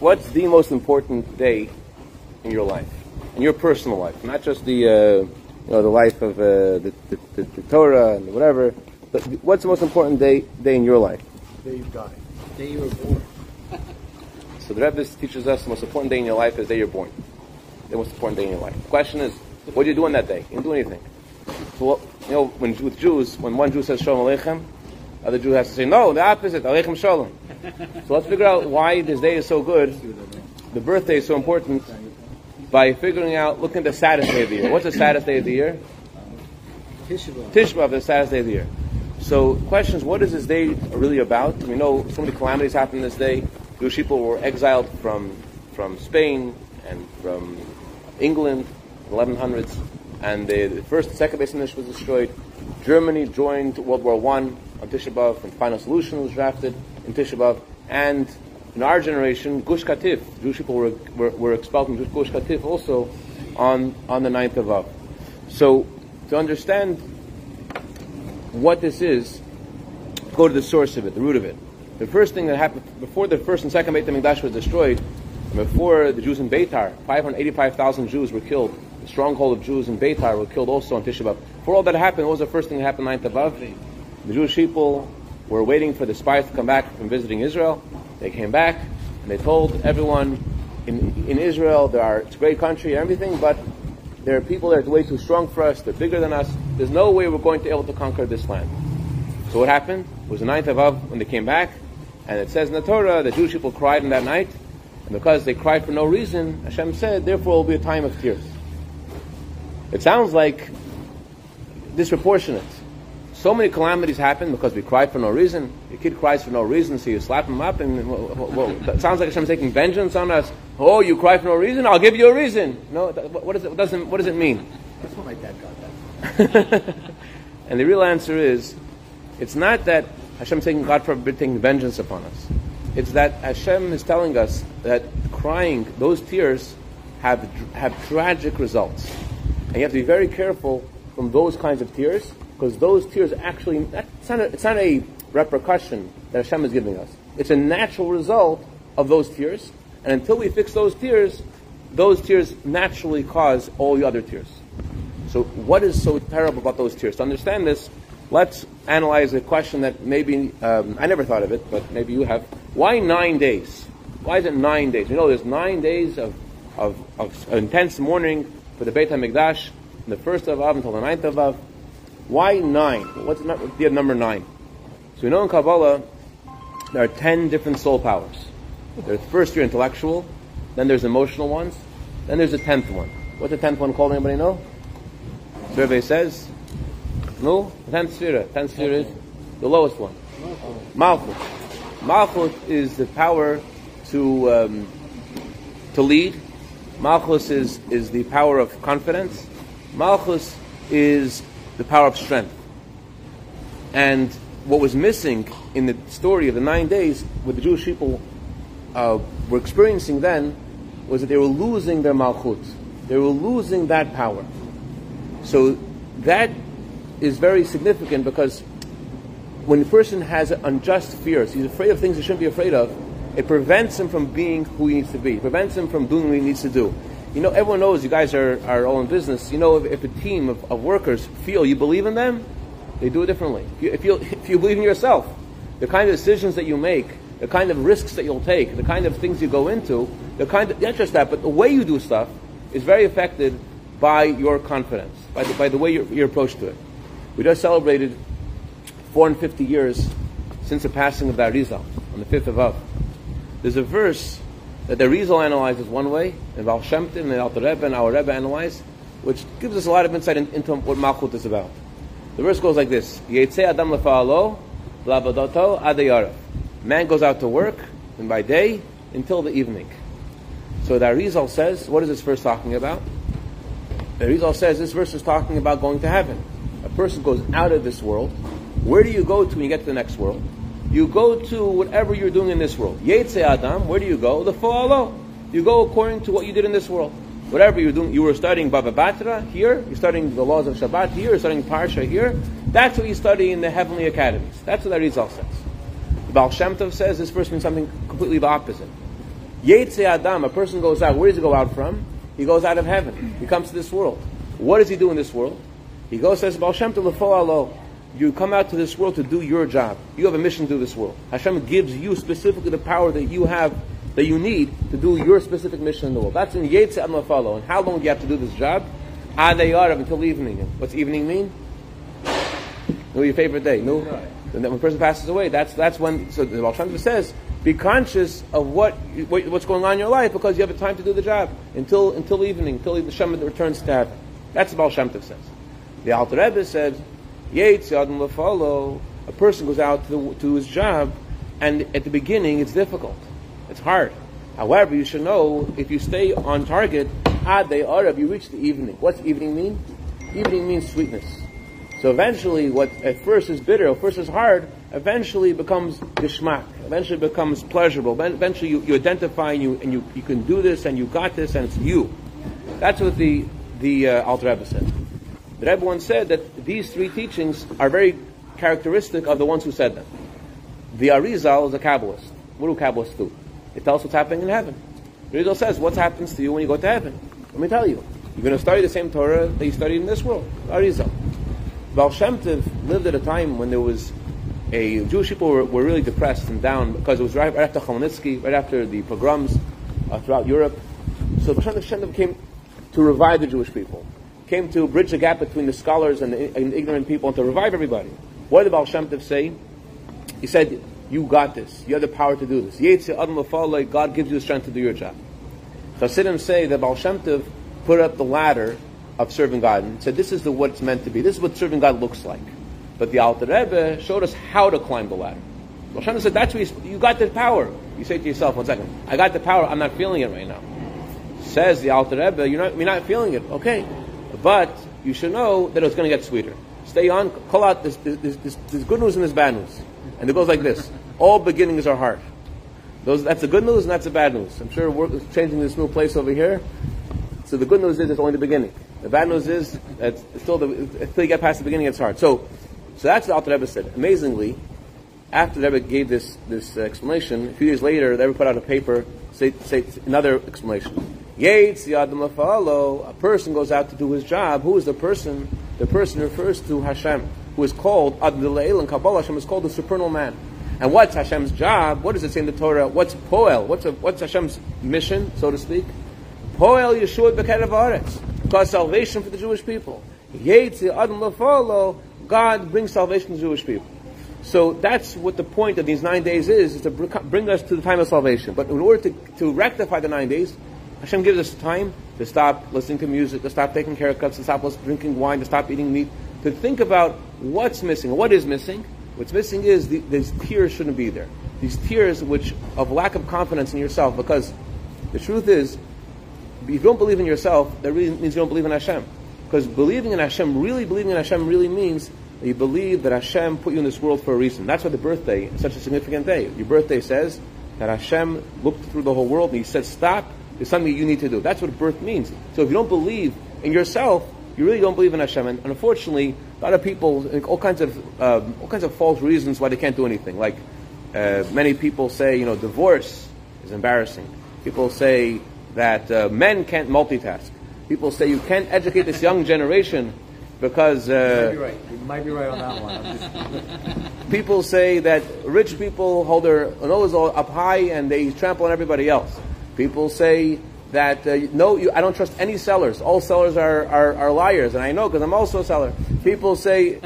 what's the most important day in your life, in your personal life, not just the, uh, you know, the life of uh, the, the, the, the Torah and whatever. But what's the most important day day in your life? The day you die. The day you were born. So the Rebbe teaches us the most important day in your life is the day you're born. The most important day in your life. The question is, what do you do on that day? You didn't do anything. So, you know, when with Jews, when one Jew says Shalom Aleichem, other Jew has to say, no, the opposite, Aleichem Shalom. So let's figure out why this day is so good, the birthday is so important, by figuring out, looking at the saddest day of the year. What's the saddest day of the year? Tisha B'Av. Tisha the saddest day of the year. So, questions: What is this day really about? We know so many calamities happened this day. Jewish people were exiled from from Spain and from England in the 1100s, and the, the first second base was destroyed. Germany joined World War One on Tisha B'Av, and Final Solution was drafted in Tisha B'Av, and in our generation, Gush Katif, Jewish people were, were, were expelled from Gush Katif also on, on the 9th of Av. So, to understand what this is, go to the source of it, the root of it. The first thing that happened before the first and second Beit HaMikdash was destroyed, before the Jews in Beitar, 585,000 Jews were killed. The stronghold of Jews in Beitar were killed also on Tisha B'Av. Before all that happened, what was the first thing that happened 9th of Av? The Jewish people were waiting for the spies to come back from visiting Israel. They came back and they told everyone in, in Israel, there are, it's a great country and everything, but there are people that are way too strong for us. They're bigger than us. There's no way we're going to be able to conquer this land. So what happened? It was the ninth of Av when they came back, and it says in the Torah the Jewish people cried in that night, and because they cried for no reason, Hashem said, therefore it will be a time of tears. It sounds like disproportionate. So many calamities happen because we cried for no reason. Your kid cries for no reason, so you slap him up, and well, well, that sounds like Hashem's taking vengeance on us. Oh, you cry for no reason? I'll give you a reason. No, what does it, what doesn't, what does it mean? That's what my dad got that. and the real answer is, it's not that Hashem taking God forbid taking vengeance upon us. It's that Hashem is telling us that crying, those tears, have have tragic results, and you have to be very careful from those kinds of tears because those tears actually it's not, a, it's not a repercussion that Hashem is giving us. It's a natural result of those tears, and until we fix those tears, those tears naturally cause all the other tears. So, what is so terrible about those tears? To understand this, let's analyze a question that maybe um, I never thought of it, but maybe you have. Why nine days? Why is it nine days? You know, there's nine days of, of, of intense mourning for the Beit HaMikdash, from the first of Av until the ninth of Av. Why nine? What's the number nine? So we know in Kabbalah there are ten different soul powers. There's first your intellectual, then there's emotional ones, then there's a tenth one. What's the tenth one called? Anybody know? Survey says, no, the tenth sphere. Tenth sphere is the lowest one. Malchut. Malchut is the power to um, to lead. Malchus is is the power of confidence. Malchus is the power of strength. And what was missing in the story of the nine days, what the Jewish people uh, were experiencing then, was that they were losing their malchut. They were losing that power. So that is very significant because when a person has unjust fears, he's afraid of things he shouldn't be afraid of, it prevents him from being who he needs to be. It prevents him from doing what he needs to do. You know, everyone knows you guys are, are all in business. You know, if, if a team of, of workers feel you believe in them, they do it differently. If you, if, you, if you believe in yourself, the kind of decisions that you make, the kind of risks that you'll take, the kind of things you go into, the kind of, not just that, but the way you do stuff is very affected by your confidence, by the, by the way your, your approach to it. We just celebrated 450 years since the passing of the Arizal on the 5th of Av. There's a verse that the Arizal analyzes one way, and Baal Shem and Alter Rebbe and our Rebbe analyze, which gives us a lot of insight in, into what Malchut is about. The verse goes like this: Yetzei Adam lefa'alo, la'avadoto adayara. Man goes out to work, and by day until the evening. So the Arizal says, what is this verse talking about? The Arizal says this verse is talking about going to heaven. A person goes out of this world. Where do you go to when you get to the next world? You go to whatever you're doing in this world. Yetzei Adam, where do you go? The Fa'alo. You go according to what you did in this world. Whatever you're doing, you were studying Baba Batra here, you're studying the laws of Shabbat here, you're studying Parsha here. That's what you study in the heavenly academies. That's what the Arizal says. The Baal Shem Tov says this verse means something completely the opposite. Yetze Adam, a person goes out. Where does he go out from? He goes out of heaven. He comes to this world. What does he do in this world? He goes says Baal Shem Tov You come out to this world to do your job. You have a mission to do this world. Hashem gives you specifically the power that you have that you need to do your specific mission in the world. That's in Yetze Adam And how long do you have to do this job? Adayarav until evening. What's evening mean? No, your favorite day. No, and then when a person passes away, that's that's when. So the Baal says, be conscious of what, what, what's going on in your life because you have a time to do the job until until evening, until the Shem returns to heaven. That's what Baal Shem says. The Alter Rebbe says, follow. A person goes out to, the, to his job, and at the beginning it's difficult, it's hard. However, you should know if you stay on target, ad they arab, you reach the evening. What's evening mean? Evening means sweetness. So eventually, what at first is bitter, at first is hard, eventually becomes gishmak, eventually becomes pleasurable. Eventually, you, you identify and you, and you, you can do this and you got this and it's you. That's what the, the uh, Alter Rebbe said. The Rebbe once said that these three teachings are very characteristic of the ones who said them. The Arizal is a Kabbalist. What do Kabbalists do? It tells what's happening in heaven. The Arizal says, what happens to you when you go to heaven? Let me tell you. You're going to study the same Torah that you studied in this world. Arizal. Baal Shem lived at a time when there was a Jewish people were, were really depressed and down because it was right, right after Chmielnicki, right after the pogroms uh, throughout Europe. So Baal Shem Tov came to revive the Jewish people, came to bridge the gap between the scholars and the, and ignorant people, and to revive everybody. What did Baal Shem Tov say? He said, "You got this. You have the power to do this. God gives you the strength to do your job." Chassidim say that Baal Shem Tov put up the ladder of serving God and said, this is the, what it's meant to be. This is what serving God looks like. But the Alter Rebbe showed us how to climb the ladder. Rosh said, that's where you, you got the power. You say to yourself, one second, I got the power, I'm not feeling it right now. Says the Alter Rebbe, you're not, you're not feeling it. Okay. But you should know that it's going to get sweeter. Stay on, call out, this, this, this, this good news and this bad news. And it goes like this. All beginnings are hard. Those, that's the good news and that's the bad news. I'm sure we're changing this new place over here. So the good news is it's only the beginning. The bad news is that still the, until you get past the beginning, it's hard. So, so that's what Alter Rebbe said. Amazingly, after the Rebbe gave this this explanation, a few years later, the Rebbe put out a paper, say, say another explanation. Yates Yadam Lafalo, a person goes out to do his job. Who is the person? The person refers to Hashem, who is called Adil and Kabbalah. Hashem is called the supernal man. And what's Hashem's job? What does it say in the Torah? What's Poel? What's, a, what's Hashem's mission, so to speak? Poel Yeshua Bekerev Aretz cause salvation for the Jewish people. Yea, the Adlow, God brings salvation to the Jewish people. So that's what the point of these nine days is, is to bring us to the time of salvation. But in order to, to rectify the nine days, Hashem gives us time to stop listening to music, to stop taking care of haircuts, to stop drinking wine, to stop eating meat, to think about what's missing. What is missing? What's missing is the, these tears shouldn't be there. These tears which of lack of confidence in yourself, because the truth is, if you don't believe in yourself, that really means you don't believe in Hashem. Because believing in Hashem, really believing in Hashem, really means that you believe that Hashem put you in this world for a reason. That's why the birthday is such a significant day. Your birthday says that Hashem looked through the whole world and He said, "Stop! There's something you need to do." That's what birth means. So if you don't believe in yourself, you really don't believe in Hashem. And, unfortunately, a lot of people, all kinds of um, all kinds of false reasons why they can't do anything. Like uh, many people say, you know, divorce is embarrassing. People say that uh, men can't multitask. People say you can't educate this young generation because. Uh, you might be right. You might be right on that one. people say that rich people hold their nose up high and they trample on everybody else. People say that uh, no, you, I don't trust any sellers. All sellers are, are, are liars, and I know because I'm also a seller. People say,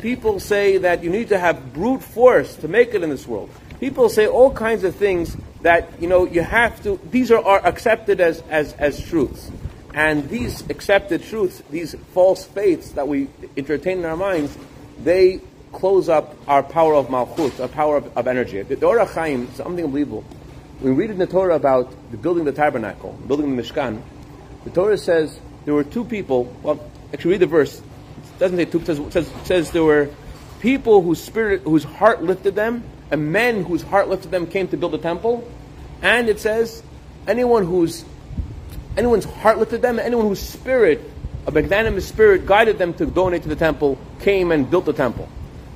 people say that you need to have brute force to make it in this world. People say all kinds of things that you know you have to these are, are accepted as, as, as truths and these accepted truths these false faiths that we entertain in our minds they close up our power of malchut our power of, of energy the Ohr HaChaim something unbelievable we read in the Torah about the building of the tabernacle building the Mishkan the Torah says there were two people well actually read the verse it doesn't say two says, says, says there were people whose spirit whose heart lifted them and men whose heart lifted them came to build a temple. And it says, anyone whose anyone's heart lifted them, anyone whose spirit, a magnanimous spirit, guided them to donate to the temple, came and built the temple.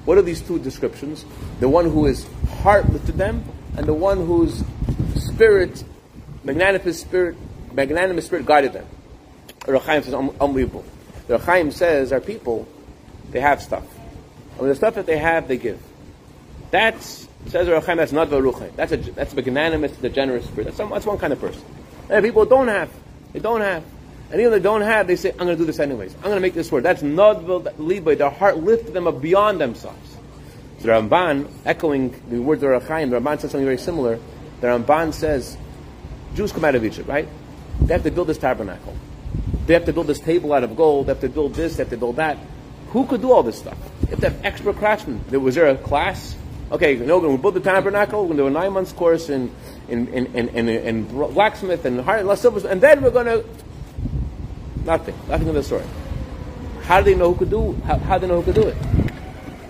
What are these two descriptions? The one who is heart lifted them, and the one whose spirit magnanimous spirit, magnanimous spirit guided them. Ohr HaChaim says un- unbelievable. The Ohr HaChaim says our people, they have stuff. And the stuff that they have, they give. That's says Ohr HaChaim. That's not Varuchai. That's a that's a magnanimous, the generous spirit. That's, some, that's one kind of person. And people don't have. They don't have. And even they don't have, they say, I'm going to do this anyways. I'm going to make this work. That's Nodvil Libay. Their heart lifted them up beyond themselves. The Ramban, echoing the words of Ohr HaChaim, the Ramban says something very similar. The Ramban says, Jews come out of Egypt, right? They have to build this tabernacle. They have to build this table out of gold. They have to build this. They have to build that. Who could do all this stuff? You have to have expert craftsmen. Was there a class? Okay, you know, we build the tabernacle. To do a nine months course in in, in, in, in, in blacksmith and hard silver, and then we're going to nothing, nothing in the story. How do they know who could do? How, how do they know who could do it?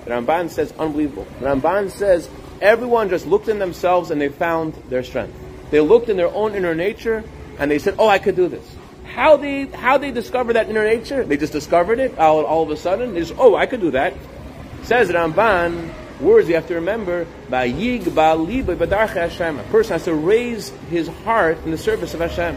The Ramban says unbelievable. The Ramban says everyone just looked in themselves and they found their strength. They looked in their own inner nature and they said, "Oh, I could do this." How they how they discover that inner nature? They just discovered it all, all of a sudden. They just, "Oh, I could do that." Says Ramban, words you have to remember. A person has to raise his heart in the service of Hashem.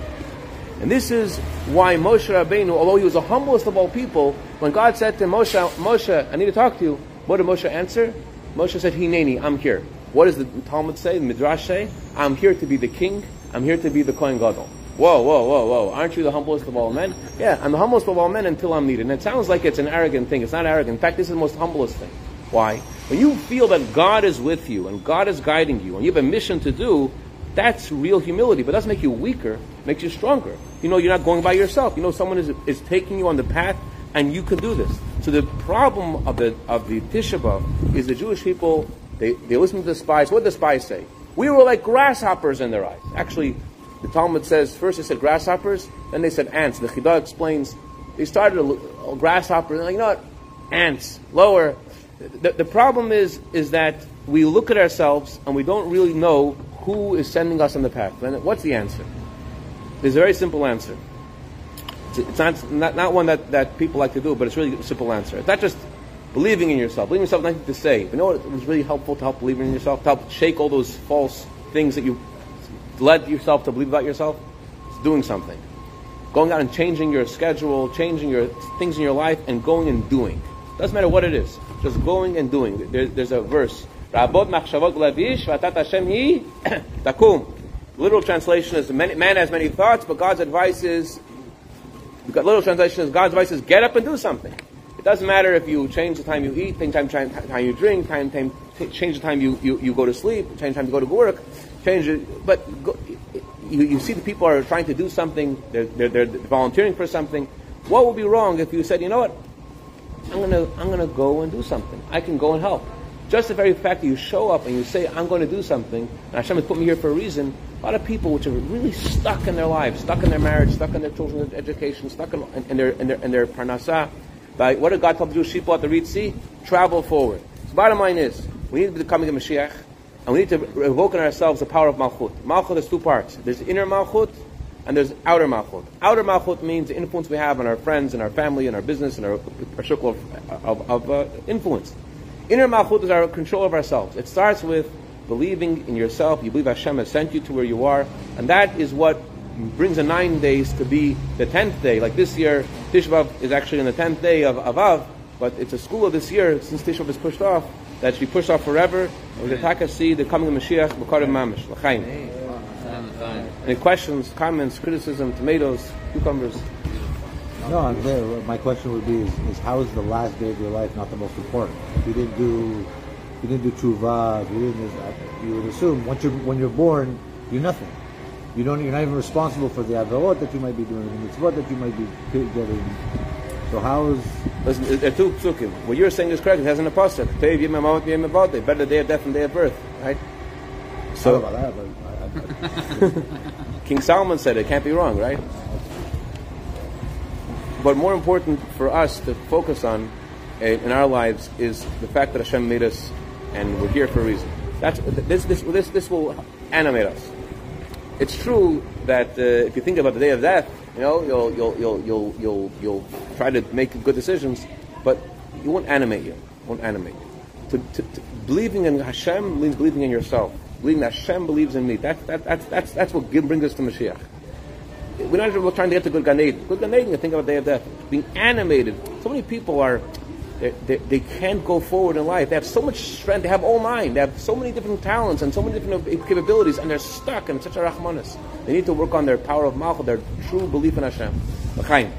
And this is why Moshe Rabbeinu, although he was the humblest of all people, when God said to Moshe, Moshe, I need to talk to you, what did Moshe answer? Moshe said, Hineni, I'm here. What does the Talmud say, the Midrash say? I'm here to be the king, I'm here to be the Kohen Gadol. Whoa, whoa, whoa, whoa. Aren't you the humblest of all men? Yeah, I'm the humblest of all men until I'm needed. And it sounds like it's an arrogant thing. It's not arrogant. In fact, this is the most humblest thing. Why? When you feel that God is with you and God is guiding you and you have a mission to do, that's real humility, but it doesn't make you weaker, it makes you stronger. You know, you're not going by yourself. You know, someone is, is taking you on the path and you can do this. So the problem of the, of the Tisha is the Jewish people, they, they listen to the spies. What did the spies say? We were like grasshoppers in their eyes. Actually, the Talmud says, first they said grasshoppers, then they said ants. The Chidah explains, they started a, a oh, grasshopper, and like, you know what? Ants, lower. The, the problem is, is that we look at ourselves and we don't really know who is sending us on the path. And what's the answer? There's a very simple answer. It's, not, not, not one that, that people like to do, but it's really a simple answer. It's not just believing in yourself. Believing in yourself nothing to say. You know what was really helpful to help believe in yourself? To help shake all those false things that you led yourself to believe about yourself? It's doing something. Going out and changing your schedule, changing your things in your life, and going and doing. Doesn't matter what it is. Just going and doing. There, there's a verse. Literal translation is man has many thoughts, but God's advice is literal translation is God's advice is get up and do something. It doesn't matter if you change the time you eat, change the time, time you drink, time, time, change the time you, you, you go to sleep, change the time you go to work, change it. But go, you, you see the people are trying to do something, they're, they're, they're volunteering for something. What would be wrong if you said, you know what, I'm gonna I'm gonna go and do something. I can go and help. Just the very fact that you show up and you say, I'm going to do something, and Hashem has put me here for a reason, a lot of people which are really stuck in their lives, stuck in their marriage, stuck in their children's education, stuck in, in, their, in, their, in their parnasah, by what did God tell the Jewish people at the Red Sea? Travel forward. So bottom line is, we need to be becoming a Mashiach, and we need to evoke in ourselves the power of Malchut. Malchut has two parts. There's inner Malchut, and there's outer Malchut. Outer Malchut means the influence we have on our friends and our family and our business and our, our circle of, of, of uh, influence. Inner Malchut is our control of ourselves. It starts with believing in yourself. You believe Hashem has sent you to where you are. And that is what brings the nine days to be the tenth day. Like this year, Tishbav is actually on the tenth day of Avav, but it's a school of this year, since Tishbav is pushed off, that should be pushed off forever. And we can see the coming of Mashiach, B'karim Mamish, L'chaim. Any questions, comments, criticism, tomatoes, cucumbers? No, I'm there. My question would be: is, is, how is the last day of your life not the most important? If you didn't do, you didn't do tshuva, if you didn't, uh, you would assume once you when you're born, you're nothing. You don't. You're not even responsible for the avarot that you might be doing, the mitzvot that you might be getting. So how is? Listen, there are two psukim. What you're saying is correct. It has an apostle. Better day of death than day of birth, right? So, that, I, I, King Solomon said it can't be wrong, right? But more important for us to focus on in our lives is the fact that Hashem made us and we're here for a reason. That's, this, this, this, this will animate us. It's true that uh, if you think about the day of death, you know, you'll, you'll, you'll, you'll, you'll, you'll try to make good decisions, but it won't animate you. Won't animate you. To, to, to, believing in Hashem means believing in yourself. believing that Hashem believes in me. That, that, that's, that's, that's what brings us to Mashiach. We're not trying to get to good Gan. Good Gan you think about day of death. Being animated. So many people are, they, they, can't go forward in life. They have so much strength. They have all mind. They have so many different talents and so many different capabilities, and they're stuck in such a rachmanis. They need to work on their power of malchut, their true belief in Hashem. L'chaim.